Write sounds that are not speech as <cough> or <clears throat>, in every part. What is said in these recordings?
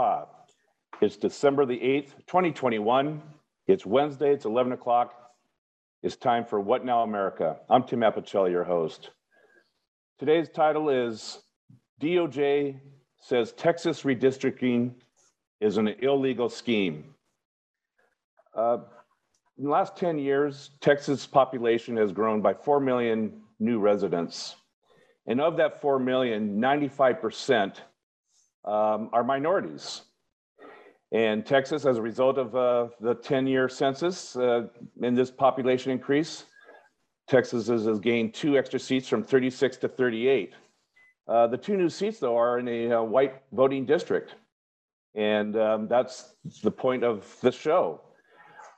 Aloha. It's December the 8th, 2021. It's Wednesday, it's 11 o'clock. It's time for What Now America. I'm Tim Apicella, your host. Today's title is DOJ says Texas redistricting is an illegal scheme. Uh, in the last 10 years, Texas population has grown by 4 million new residents. And of that 4 million, 95% um, are minorities. And Texas, as a result of uh, the 10 year census uh, and this population increase, Texas has, has, gained two extra seats from 36 to 38. Uh, the two new seats, though, are in a uh, white voting district. And um, that's the point of this show.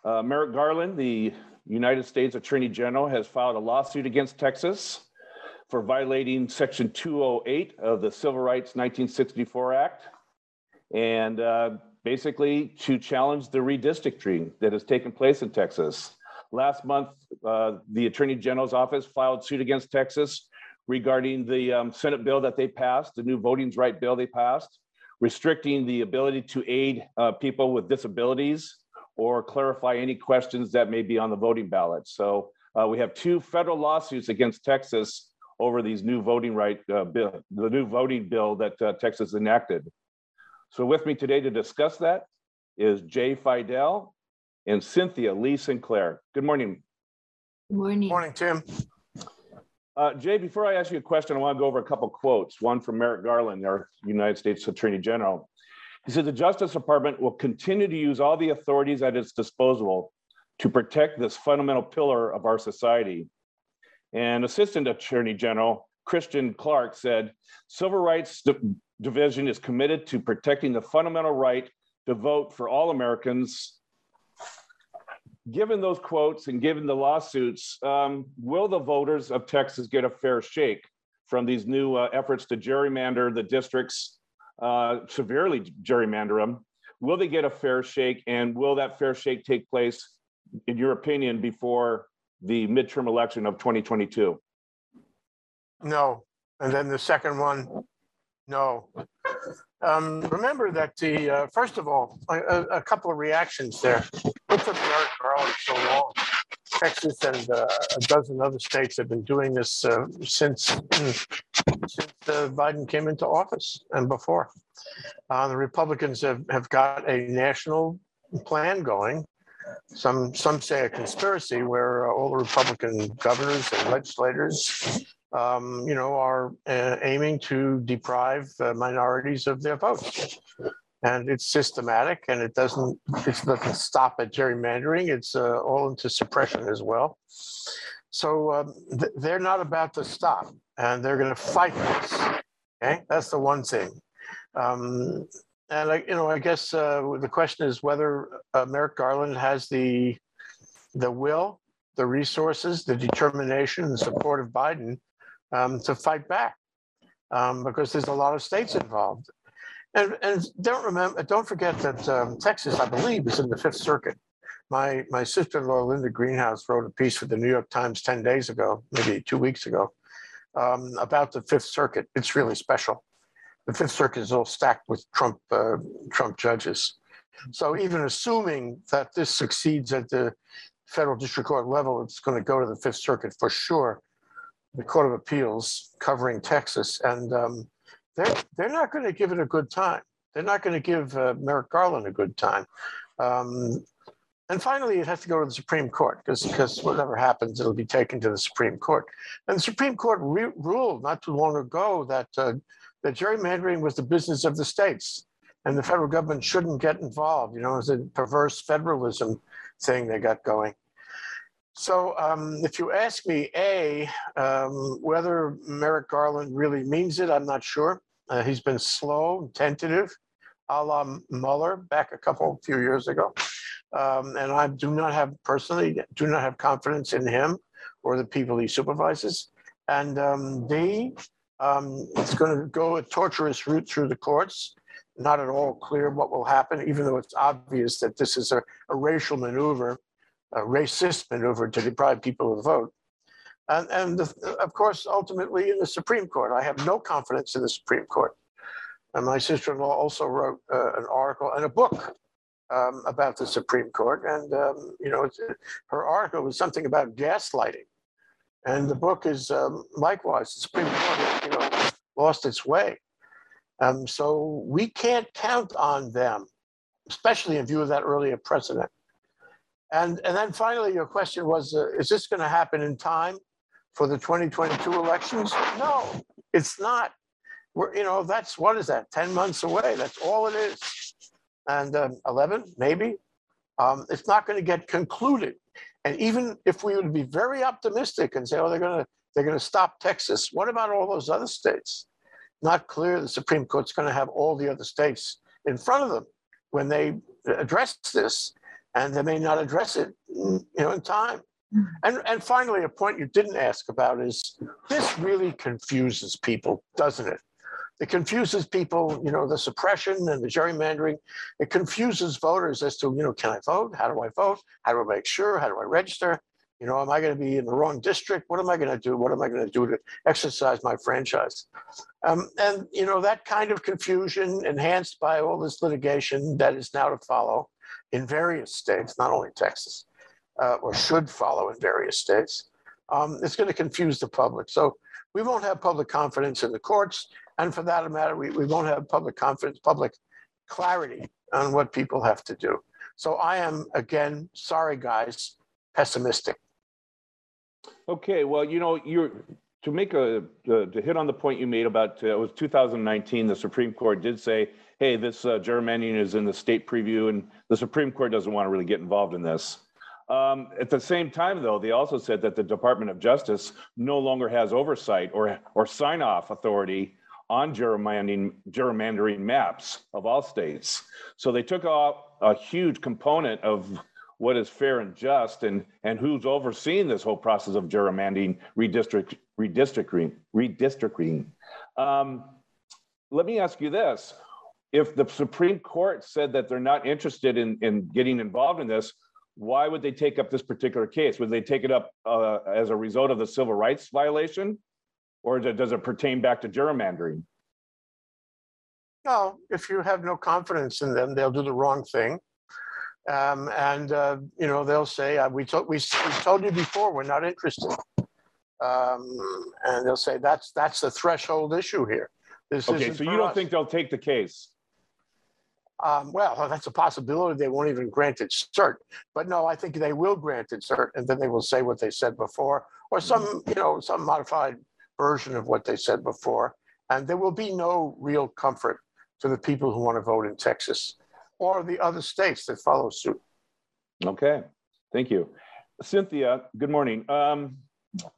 Uh, Merrick Garland, the United States Attorney General, has filed a lawsuit against Texas for violating Section 208 of the Civil Rights 1964 Act. And uh, basically to challenge the redistricting that has taken place in Texas. Last month, uh, the Attorney General's office filed suit against Texas regarding the um, Senate bill that they passed, the new voting rights bill they passed, restricting the ability to aid uh, people with disabilities or clarify any questions that may be on the voting ballot. So uh, we have two federal lawsuits against Texas over these new voting right uh, bill, the new voting bill that uh, Texas enacted. So with me today to discuss that is Jay Fidel and Cynthia Lee Sinclair. Good morning. Good morning. Morning, Tim. Uh, Jay, before I ask you a question, I want to go over a couple quotes. One from Merrick Garland, our United States Attorney General. He said the Justice Department will continue to use all the authorities at its disposal to protect this fundamental pillar of our society. And Assistant Attorney General Kristen Clarke said, Civil Rights Division is committed to protecting the fundamental right to vote for all Americans. Given those quotes and given the lawsuits, um, will the voters of Texas get a fair shake from these new uh, efforts to gerrymander the districts, uh, severely gerrymander them? Will they get a fair shake and will that fair shake take place, in your opinion, before the midterm election of 2022? No. And then the second one, no. Um, remember that the, uh, first of all, a, a, couple of reactions there. What took Garland so long? Texas and uh, a dozen other states have been doing this uh, since since uh, Biden came into office and before. Uh, the Republicans have, have got a national plan going. Some some say a conspiracy where uh, all the Republican governors and legislators um, you know, are uh, aiming to deprive uh, minorities of their votes. And it's systematic, and it doesn't it doesn't stop at gerrymandering. It's uh, all into suppression as well. So um, th- they're not about to stop, and they're going to fight this. Okay, that's the one thing. Um, and I, you know, I guess uh, the question is whether uh, Merrick Garland has the the will, the resources, the determination, and support of Biden um, to fight back um, because there's a lot of states involved. And, and don't remember, don't forget that um, Texas, I believe, is in the Fifth Circuit. My my sister-in-law Linda Greenhouse wrote a piece for the New York Times ten days ago, maybe two weeks ago, um, about the Fifth Circuit. It's really special. The Fifth Circuit is all stacked with Trump uh, Trump judges. So even assuming that this succeeds at the federal district court level, it's going to go to the Fifth Circuit for sure the Court of Appeals covering Texas, and um, they're they're not going to give it a good time. They're not going to give uh, Merrick Garland a good time. Um, and finally, it has to go to the Supreme Court because because whatever happens, it'll be taken to the Supreme Court. And the Supreme Court re- ruled not too long ago that uh, that gerrymandering was the business of the states, and the federal government shouldn't get involved. You know, it's a perverse federalism thing they got going. So, um, if you ask me, A, um, whether Merrick Garland really means it, I'm not sure. Uh, he's been slow and tentative, a la Mueller back a couple, few years ago. Um, and I do not have, personally, do not have confidence in him or the people he supervises. And um, D, um, it's going to go a torturous route through the courts. Not at all clear what will happen, even though it's obvious that this is a, a racial maneuver a racist maneuver to deprive people of the vote. And, and the, of course, ultimately in the Supreme Court, I have no confidence in the Supreme Court. And my sister-in-law also wrote uh, an article and a book um, about the Supreme Court. And, um, you know, her article was something about gaslighting. And the book is um, likewise, the Supreme Court, you know, lost its way. Um, so we can't count on them, especially in view of that earlier precedent. And, and then finally, your question was, uh, is this going to happen in time for the 2022 elections? No, it's not. We're, you know, that's, what is that, 10 months away? That's all it is. And um, 11, maybe. Um, it's not going to get concluded. And even if we would be very optimistic and say, oh, they're going to they're going to stop Texas, what about all those other states? Not clear the Supreme Court's going to have all the other states in front of them when they address this, and they may not address it, you know, in time. Mm. And, and finally, a point you didn't ask about is this really confuses people, doesn't it? It confuses people, you know, the suppression and the gerrymandering. It confuses voters as to, you know, can I vote? How do I vote? How do I make sure? How do I register? You know, am I going to be in the wrong district? What am I going to do? What am I going to do to exercise my franchise? Um, and, you know, that kind of confusion enhanced by all this litigation that is now to follow in various states, not only Texas, uh, or should follow in various states, um, it's going to confuse the public. So we won't have public confidence in the courts. And for that matter, we, we won't have public confidence, public clarity on what people have to do. So I am, again, sorry, guys, pessimistic. Okay, well, you know, you're to make a uh, to hit on the point you made about uh, it was 2019. The Supreme Court did say, "Hey, this uh, gerrymandering is in the state preview, and the Supreme Court doesn't want to really get involved in this." Um, at the same time, though, they also said that the Department of Justice no longer has oversight or or sign off authority on gerrymandering gerrymandering maps of all states. So they took off a huge component of what is fair and just and and who's overseeing this whole process of gerrymandering redistrict redistricting redistricting. Um, let me ask you this. If the supreme court said that they're not interested in in getting involved in this why would they take up this particular case? Would they take it up uh, as a result of the civil rights violation or does it pertain back to gerrymandering no if you have no confidence in them they'll do the wrong thing um, and, uh, you know, they'll say, uh, we, told, we, we told you before, we're not interested. Um, and they'll say, that's, that's the threshold issue here. This okay, so you don't us. think they'll take the case? Um, well, that's a possibility. They won't even grant it cert. But no, I think they will grant it cert, and then they will say what they said before, or some, you know, some modified version of what they said before. And there will be no real comfort to the people who want to vote in Texas or the other states that follow suit. Okay, thank you. Cynthia, good morning. Um,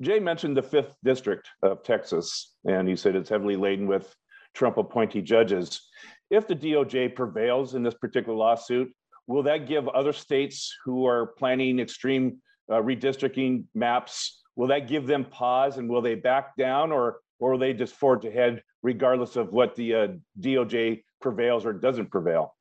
Jay mentioned the fifth district of Texas, and he said it's heavily laden with Trump appointee judges. If the DOJ prevails in this particular lawsuit, will that give other states who are planning extreme uh, redistricting maps, will that give them pause and will they back down or, or will they just forge ahead regardless of what the uh, DOJ prevails or doesn't prevail?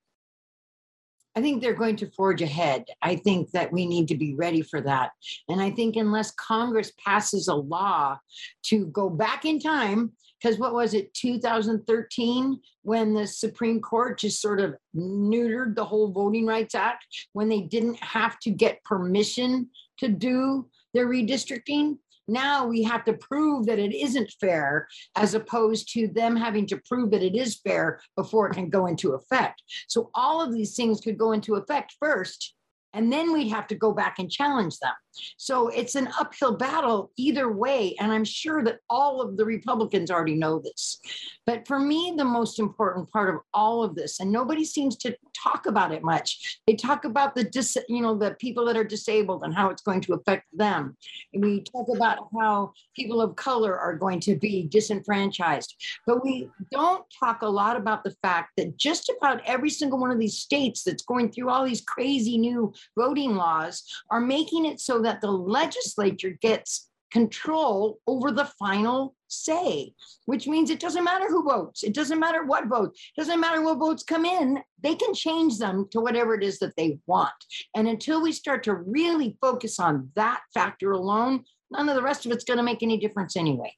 I think they're going to forge ahead. I think that we need to be ready for that. And I think unless Congress passes a law to go back in time, because what was it, 2013, when the Supreme Court just sort of neutered the whole Voting Rights Act, when they didn't have to get permission to do their redistricting? Now we have to prove that it isn't fair, as opposed to them having to prove that it is fair before it can go into effect. So all of these things could go into effect first and then we'd have to go back and challenge them. So it's an uphill battle either way. And I'm sure that all of the Republicans already know this. But for me, the most important part of all of this, and nobody seems to talk about it much, they talk about the dis, you know, the people that are disabled and how it's going to affect them. And we talk about how people of color are going to be disenfranchised. But we don't talk a lot about the fact that just about every single one of these states that's going through all these crazy new voting laws are making it so that the legislature gets control over the final say, which means it doesn't matter who votes. It doesn't matter what vote. It doesn't matter what votes come in. They can change them to whatever it is that they want. And until we start to really focus on that factor alone, none of the rest of it's going to make any difference anyway.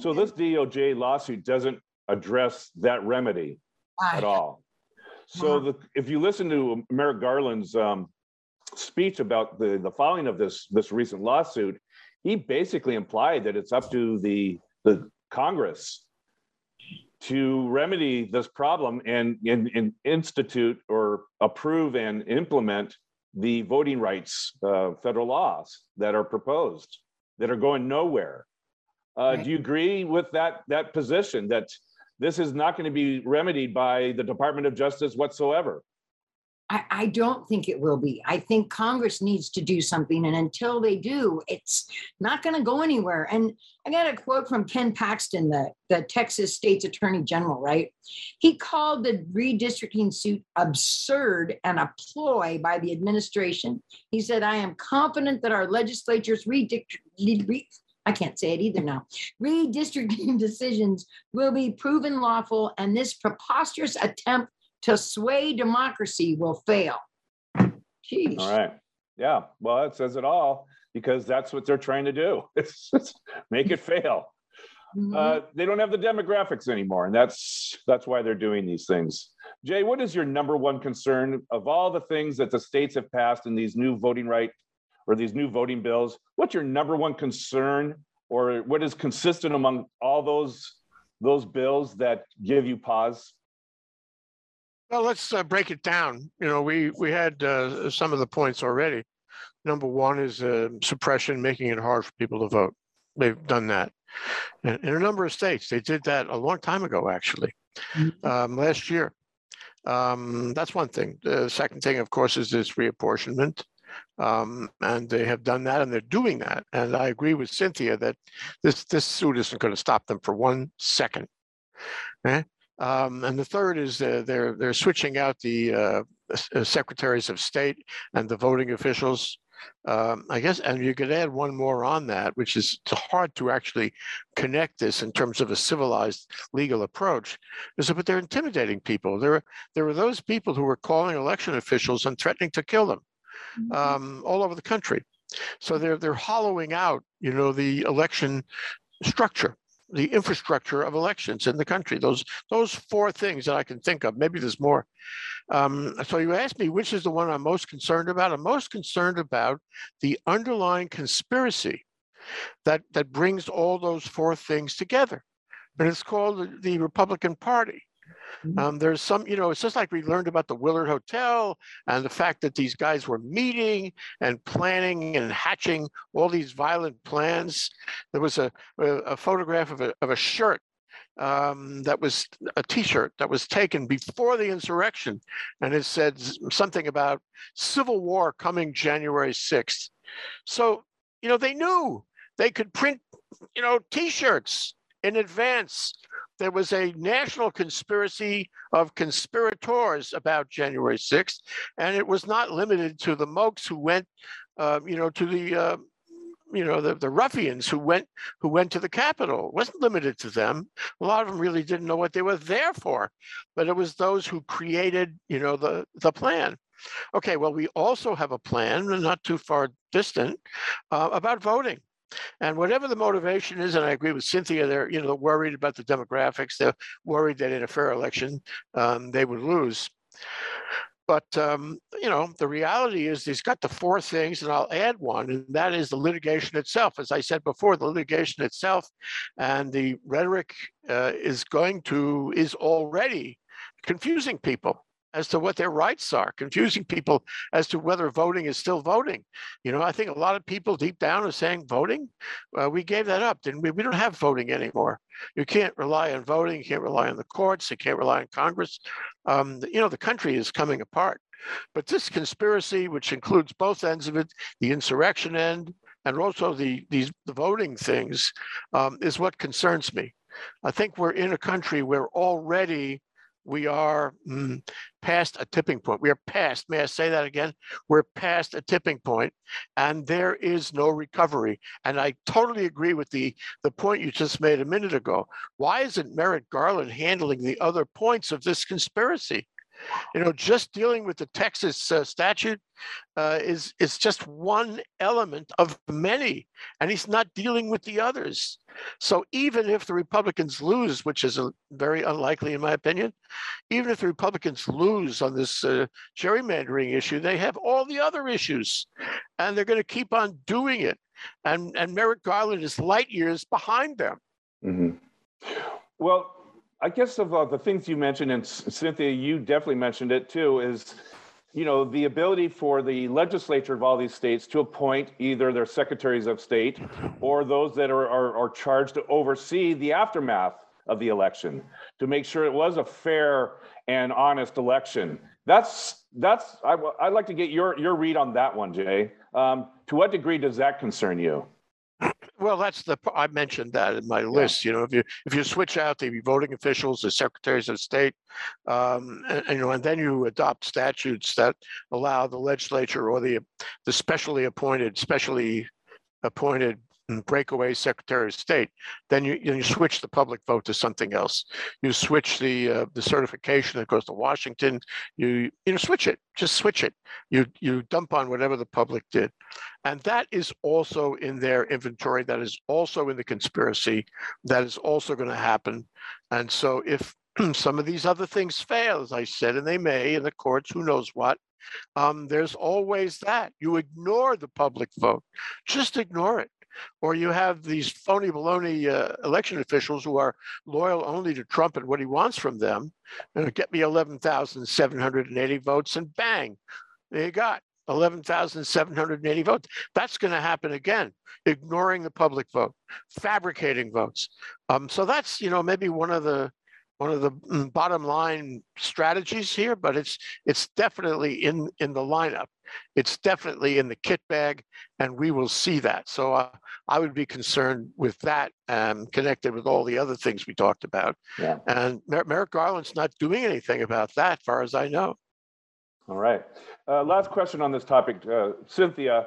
So this DOJ lawsuit doesn't address that remedy. at all. So Wow. the, if you listen to Merrick Garland's um, speech about the, the filing of this, this recent lawsuit, he basically implied that it's up to the, the Congress to remedy this problem and, and, and institute or approve and implement the voting rights uh, federal laws that are proposed that are going nowhere. Uh, Right. Do you agree with that that position that this is not going to be remedied by the Department of Justice whatsoever? I, I don't think it will be. I think Congress needs to do something. And until they do, it's not going to go anywhere. And I got a quote from Ken Paxton, the, the Texas State's Attorney General, right? He called the redistricting suit absurd and a ploy by the administration. He said, I am confident that our legislature's redistrict, re, I can't say it either now. Redistricting <laughs> decisions will be proven lawful, and this preposterous attempt to sway democracy will fail. Jeez. All right. Yeah. Well, it says it all because that's what they're trying to do. <laughs> It's make it fail. Mhm. Uh, they don't have the demographics anymore, and that's that's why they're doing these things. Jay, what is your number one concern of all the things that the states have passed in these new voting right or these new voting bills? What's your number one concern, or what is consistent among all those those bills that give you pause? Well, let's uh, break it down. You know, we, we had uh, some of the points already. Number one is uh, suppression, making it hard for people to vote. They've done that. In, in a number of states, they did that a long time ago, actually, Mhm. um, last year. Um, that's one thing. The second thing, of course, is this reapportionment. Um, and they have done that and they're doing that. And I agree with Cynthia that this, this suit isn't going to stop them for one second. Eh? Um, and the third is uh, they're they're switching out the uh, uh, secretaries of state and the voting officials. Um, I guess, and you could add one more on that, which is it's hard to actually connect this in terms of a civilized legal approach. Is that but they're intimidating people. There, are- there were those people who were calling election officials and threatening to kill them um, all over the country. So they're they're hollowing out, you know, the election structure, the infrastructure of elections in the country. Those those four things that I can think of. Maybe there's more. Um, so you asked me which is the one I'm most concerned about. I'm most concerned about the underlying conspiracy that that brings all those four things together, and it's called the, the Republican Party. Mhm. Um, there's some, you know, it's just like we learned about the Willard Hotel and the fact that these guys were meeting and planning and hatching all these violent plans. There was a, a, a photograph of a, of a shirt um, that was a T-shirt that was taken before the insurrection, and it said something about civil war coming January 6th. So, you know, they knew they could print, you know, T-shirts in advance. There was a national conspiracy of conspirators about January 6th, and it was not limited to the mokes who went, uh, you know, to the, uh, you know, the, the ruffians who went who went to the Capitol. It wasn't limited to them. A lot of them really didn't know what they were there for, but it was those who created, you know, the the plan. Okay, well, we also have a plan, not too far distant, uh, about voting. And whatever the motivation is, and I agree with Cynthia, they're you know they're worried about the demographics. They're worried that in a fair election um, they would lose. But um, you know the reality is he's got the four things, and I'll add one, and that is the litigation itself. As I said before, the litigation itself and the rhetoric uh, is going to is already confusing people as to what their rights are, confusing people as to whether voting is still voting. You know, I think a lot of people deep down are saying voting. We gave that up, didn't we? We don't have voting anymore. You can't rely on voting. You can't rely on the courts. You can't rely on Congress. Um, you know, the country is coming apart. But this conspiracy, which includes both ends of it, the insurrection end and also the these the voting things, um, is what concerns me. I think we're in a country where already we are mm, past a tipping point. We are past, may I say that again? We're past a tipping point and there is no recovery. And I totally agree with the, the point you just made a minute ago. Why isn't Merrick Garland handling the other points of this conspiracy? You know, just dealing with the Texas uh, statute uh, is is just one element of many, and he's not dealing with the others. So even if the Republicans lose, which is a, very unlikely in my opinion, even if the Republicans lose on this uh, gerrymandering issue, they have all the other issues, and they're going to keep on doing it. And and Merrick Garland is light years behind them. Mm-hmm. Well, I guess of uh, the things you mentioned, and Cynthia, you definitely mentioned it too, is you know the ability for the legislature of all these states to appoint either their secretaries of state or those that are, are, are charged to oversee the aftermath of the election to make sure it was a fair and honest election. That's that's I, I'd like to get your your read on that one, Jay. Um, to what degree does that concern you? Well, that's the, I mentioned that in my list, you know, if you, if you switch out the voting officials, the secretaries of state, um, and, and, you know, and then you adopt statutes that allow the legislature or the, the specially appointed, specially appointed breakaway Secretary of State, then you, you switch the public vote to something else. You switch the uh, the certification that goes to Washington. You you know switch it, just switch it. You you dump on whatever the public did, and that is also in their inventory. That is also in the conspiracy. That is also going to happen. And so if <clears throat> some of these other things fail, as I said, and they may in the courts, who knows what. Um, there's always that. You ignore the public vote. Just ignore it or you have these phony baloney uh, election officials who are loyal only to Trump and what he wants from them. Uh, get me 11,780 votes and bang, you got 11,780 votes. That's going to happen again, ignoring the public vote, fabricating votes. Um, so that's, you know, maybe one of the one of the mm, bottom line strategies here, but it's it's definitely in in the lineup. It's definitely in the kit bag, and we will see that. So uh, I would be concerned with that, um, connected with all the other things we talked about. Yeah. And Mer- Merrick Garland's not doing anything about that, far as I know. All right. Uh, last question on this topic, uh, Cynthia.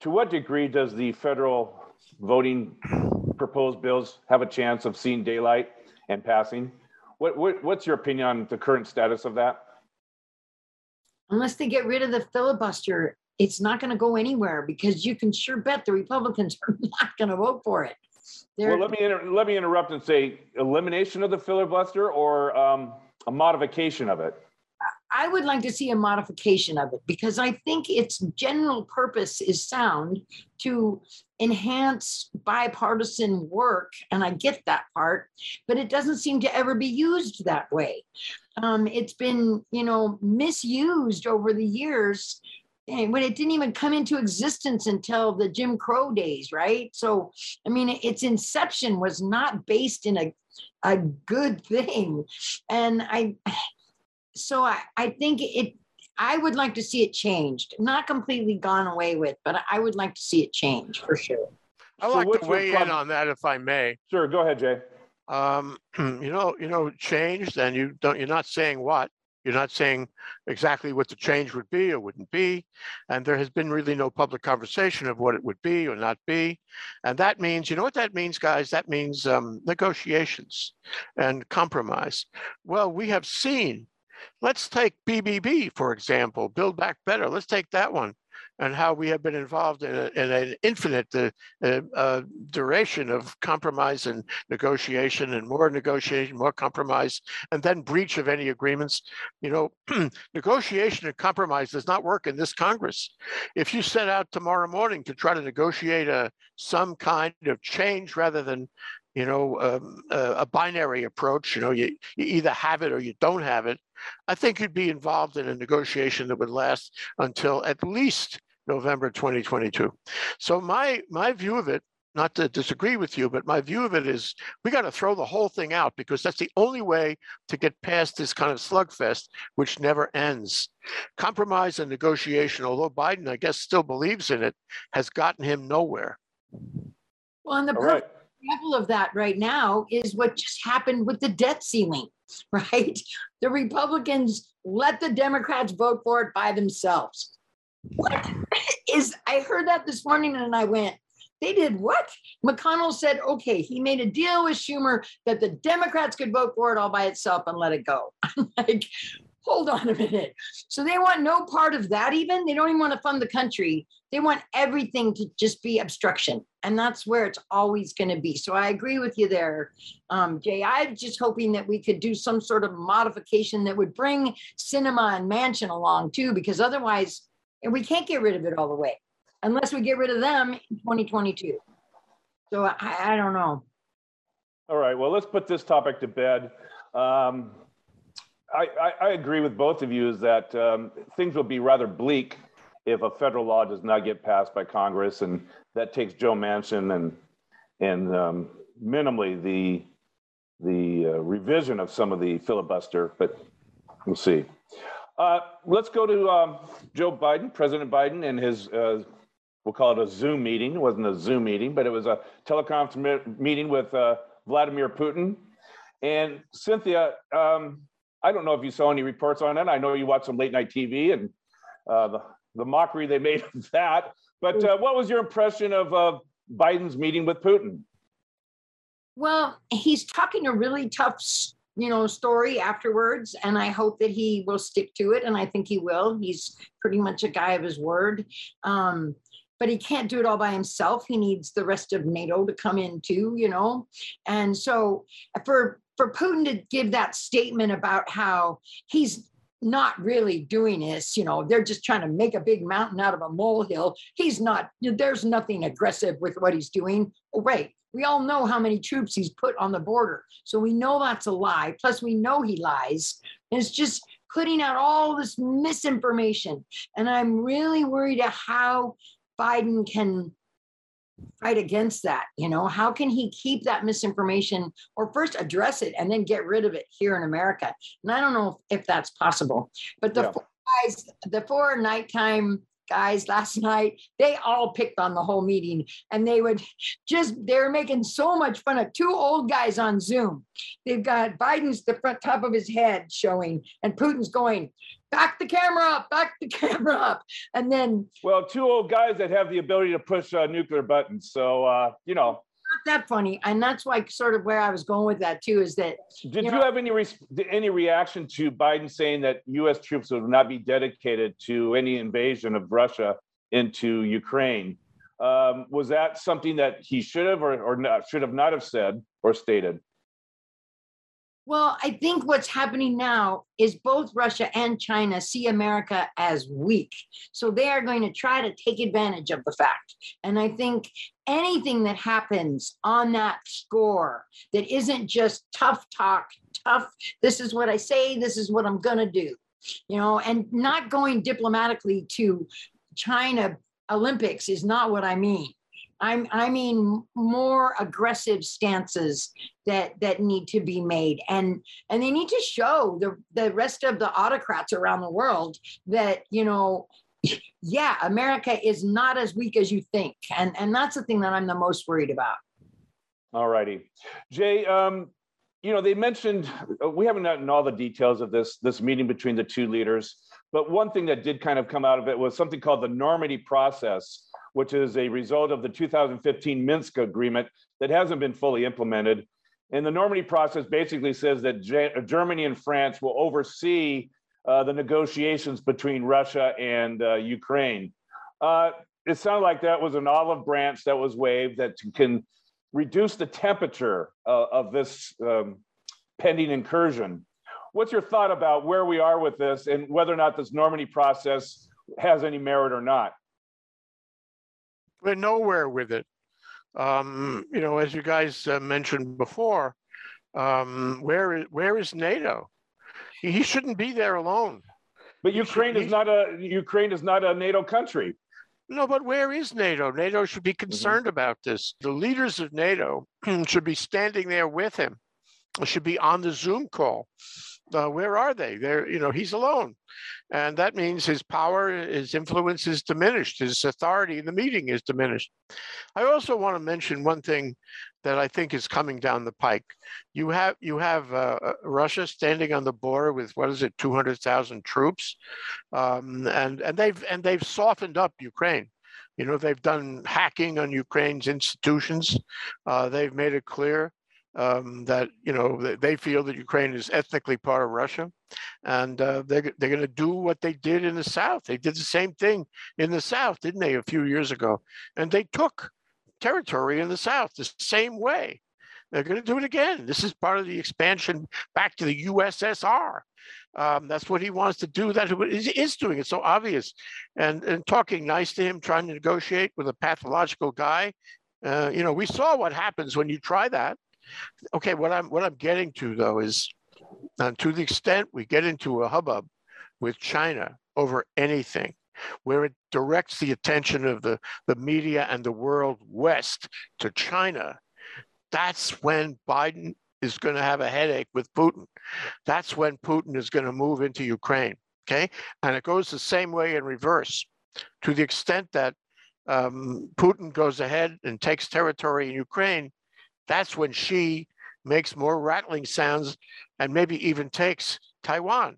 To what degree does the federal voting proposed bills have a chance of seeing daylight and passing? What, what, what's your opinion on the current status of that? Unless they get rid of the filibuster, it's not going to go anywhere because you can sure bet the Republicans <laughs> are not going to vote for it. They're, well, let me inter- let me interrupt and say elimination of the filibuster or um, a modification of it. I would like to see a modification of it because I think its general purpose is sound to enhance bipartisan work. And I get that part, but it doesn't seem to ever be used that way. Um, it's been, you know, misused over the years when it didn't even come into existence until the Jim Crow days, right? So, I mean, its inception was not based in a, a good thing. And I, so I, I think it I would like to see it changed, not completely gone away with, but I would like to see it change for sure. I so like to weigh in on that, if I may. Sure, go ahead, Jay. Um, <clears throat> you know, you know, changed, and you don't. You're not saying what. You're not saying exactly what the change would be or wouldn't be. And there has been really no public conversation of what it would be or not be. And that means, you know what that means, guys? That means um, negotiations and compromise. Well, we have seen Let's take BBB, for example, Build Back Better. Let's take that one and how we have been involved in, a, in an infinite uh, uh, uh, duration of compromise and negotiation and more negotiation, more compromise, and then breach of any agreements. You know, <clears throat> negotiation and compromise does not work in this Congress. If you set out tomorrow morning to try to negotiate a, some kind of change rather than you know, um, uh, a binary approach. You know, you, you either have it or you don't have it. I think you'd be involved in a negotiation that would last until at least November 2022. So my my view of it, not to disagree with you, but my view of it is we got to throw the whole thing out because that's the only way to get past this kind of slugfest, which never ends. Compromise and negotiation, although Biden, I guess, still believes in it, has gotten him nowhere. Well, and the right example of that right now is what just happened with the debt ceiling, <laughs> right? The Republicans let the Democrats vote for it by themselves. What <laughs> is, I heard that this morning and I went, they did what? McConnell said, okay, he made a deal with Schumer that the Democrats could vote for it all by itself and let it go. <laughs> like, hold on a minute. So they want no part of that, even. They don't even want to fund the country. They want everything to just be obstruction. And that's where it's always going to be. So I agree with you there, um, Jay. I'm just hoping that we could do some sort of modification that would bring Sinema and Manchin along too, because otherwise, we can't get rid of it all the way unless we get rid of them in 2022. So I, I don't know. All right, well, let's put this topic to bed. Um, I, I, agree with both of you is that um, things will be rather bleak if a federal law does not get passed by Congress, and that takes Joe Manchin and and um, minimally the the uh, revision of some of the filibuster, but we'll see. Uh, let's go to um, Joe Biden, President Biden, and his uh, we'll call it a Zoom meeting. It wasn't a Zoom meeting, but it was a teleconference meeting with uh, Vladimir Putin. And Cynthia, um, I don't know if you saw any reports on it. I know you watch some late night TV and uh, the, the mockery they made <laughs> of that. But uh, what was your impression of uh, Biden's meeting with Putin? Well, he's talking a really tough, you know, story afterwards, and I hope that he will stick to it. And I think he will. He's pretty much a guy of his word. Um, but he can't do it all by himself. He needs the rest of NATO to come in too, you know. And so for for Putin to give that statement about how he's not really doing this, you know, they're just trying to make a big mountain out of a molehill. He's not, there's nothing aggressive with what he's doing. Oh. We all know how many troops he's put on the border. So we know that's a lie. Plus, we know he lies. And it's just putting out all this misinformation. And I'm really worried at how Biden can fight against that? You know, how can he keep that misinformation or first address it and then get rid of it here in America? And I don't know if, that's possible. But the yeah. four guys, the four nighttime guys last night, they all picked on the whole meeting and they would just, they were making so much fun of two old guys on Zoom. They've got Biden's the front top of his head showing and Putin's going, back the camera up, back the <laughs> camera up. And then. Well, two old guys that have the ability to push uh, nuclear buttons. So, uh, you know. Not that funny. And that's why sort of where I was going with that too is that. Did you, know, you have any, re- any reaction to Biden saying that US troops would not be dedicated to any invasion of Russia into Ukraine? Um, was that something that he should have or, or not, should have not have said or stated? Well, I think what's happening now is both Russia and China see America as weak. So they are going to try to take advantage of the fact. And I think anything that happens on that score that isn't just tough talk, tough, this is what I say, this is what I'm going to do, you know, and not going diplomatically to China Olympics is not what I mean. I'm, I mean more aggressive stances that that need to be made, and and they need to show the the rest of the autocrats around the world that you know, yeah, America is not as weak as you think, and and that's the thing that I'm the most worried about. All righty, Jay. Um, you know, they mentioned uh, we haven't gotten all the details of this this meeting between the two leaders, but one thing that did kind of come out of it was something called the Normandy process which is a result of the 2015 Minsk agreement that hasn't been fully implemented. And the Normandy process basically says that Germany and France will oversee uh, the negotiations between Russia and uh, Ukraine. Uh, it sounded like that was an olive branch that was waved that can reduce the temperature uh, of this um, pending incursion. What's your thought about where we are with this and whether or not this Normandy process has any merit or not? We're nowhere with it. Um, you know, as you guys uh, mentioned before, um, where is where is NATO? He, shouldn't be there alone. But Ukraine should, is not a Ukraine is not a NATO country. No, but where is NATO? NATO should be mm-hmm. concerned mm-hmm. about this. The leaders of NATO <clears throat> should be standing there with him. Should be on the Zoom call uh, where are they? They're, you know, he's alone. And that means his power, his influence is diminished. His authority in the meeting is diminished. I also want to mention one thing that I think is coming down the pike. You have you have uh, uh Russia standing on the border with what is it, 200,000 troops, um, and and they've and they've softened up Ukraine. You know, they've done hacking on Ukraine's institutions. Uh, they've made it clear um, that you know they feel that Ukraine is ethnically part of Russia. and uh, they're, they're going to do what they did in the South. They did the same thing in the South, didn't they, a few years ago? And they took territory in the South the same way. They're going to do it again. This is part of the expansion back to the USSR. Um, that's what he wants to do. That is, is doing. It's so obvious. And and talking nice to him, trying to negotiate with a pathological guy. Uh, you know, we saw what happens when you try that. Okay, what I'm what I'm getting to though is, uh, to the extent we get into a hubbub with China over anything, where it directs the attention of the, the media and the world west to China, that's when Biden is going to have a headache with Putin. That's when Putin is going to move into Ukraine. Okay. And it goes the same way in reverse to the extent that um, Putin goes ahead and takes territory in Ukraine. That's when Xi makes more rattling sounds and maybe even takes Taiwan.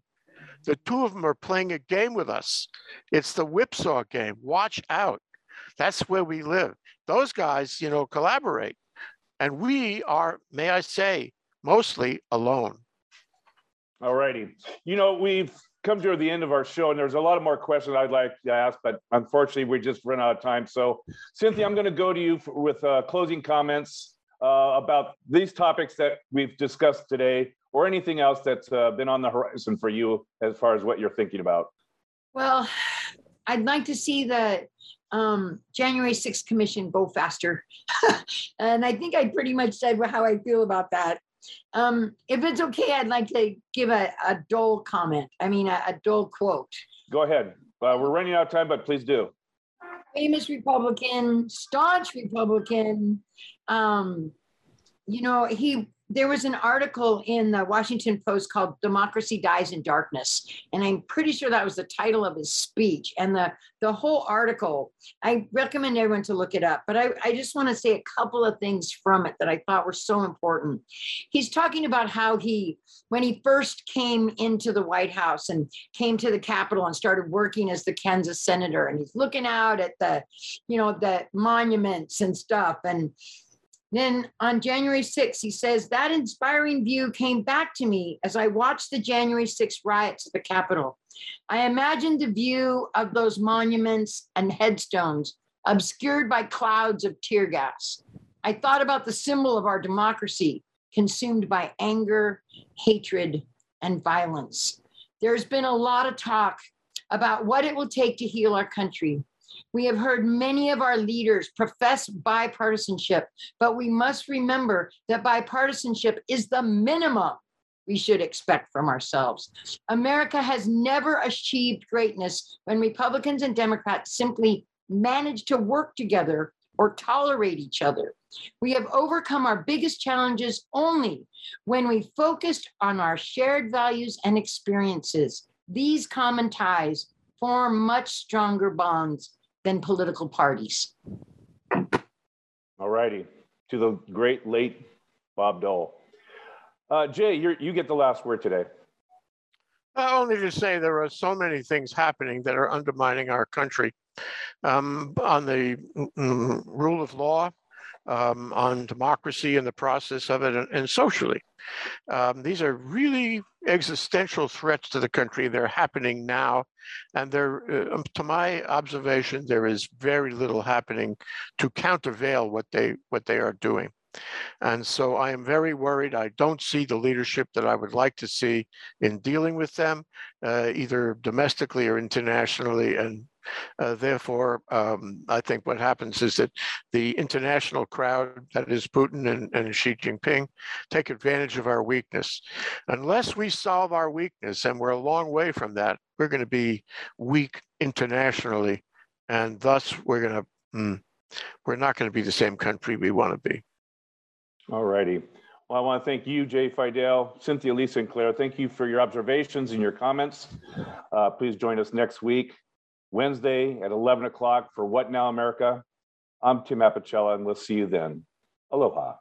The two of them are playing a game with us. It's the whipsaw game. Watch out. That's where we live. Those guys, you know, collaborate. And we are, may I say, mostly alone. All righty. You know, we've come to the end of our show, and there's a lot of more questions I'd like to ask, but unfortunately, we just run out of time. So, Cynthia, I'm going to go to you for, with uh, closing comments uh, about these topics that we've discussed today or anything else that's uh, been on the horizon for you as far as what you're thinking about? Well, I'd like to see the um, January 6th commission go faster. <laughs> and I think I pretty much said how I feel about that. Um, if it's okay, I'd like to give a, a Dole comment. I mean, a, a Dole quote. Go ahead. Uh, we're running out of time, but please do. Famous Republican, staunch Republican. Um, you know, he there was an article in the Washington Post called Democracy Dies in Darkness. And I'm pretty sure that was the title of his speech. And the, the whole article, I recommend everyone to look it up. But I, I just want to say a couple of things from it that I thought were so important. He's talking about how he, when he first came into the White House and came to the Capitol and started working as the Kansas senator, and he's looking out at the, you know, the monuments and stuff. And then on January 6th, he says, That inspiring view came back to me as I watched the January 6th riots at the Capitol. I imagined the view of those monuments and headstones obscured by clouds of tear gas. I thought about the symbol of our democracy consumed by anger, hatred, and violence. There's been a lot of talk about what it will take to heal our country. We have heard many of our leaders profess bipartisanship, but we must remember that bipartisanship is the minimum we should expect from ourselves. America has never achieved greatness when Republicans and Democrats simply manage to work together or tolerate each other. We have overcome our biggest challenges only when we focused on our shared values and experiences. These common ties form much stronger bonds than political parties. All righty. To the great late Bob Dole. Uh, Jay, you get the last word today. Uh, only to say there are so many things happening that are undermining our country um, on the mm, rule of law, um, on democracy and the process of it, and, and socially. Um, these are really existential threats to the country. They're happening now, and there, uh, to my observation, there is very little happening to countervail what they what they are doing. And so I am very worried. I don't see the leadership that I would like to see in dealing with them, uh, either domestically or internationally. And uh, therefore, um, I think what happens is that the international crowd, that is Putin and, and Xi Jinping, take advantage of our weakness. Unless we solve our weakness, and we're a long way from that, we're going to be weak internationally. And thus, we're going to, mm, we're not going to be the same country we want to be. All righty. Well, I want to thank you, Jay Fidel, Cynthia Lee Sinclair. Thank you for your observations and your comments. Uh, please join us next week, Wednesday at 11 o'clock for What Now America. I'm Tim Apicella, and we'll see you then. Aloha.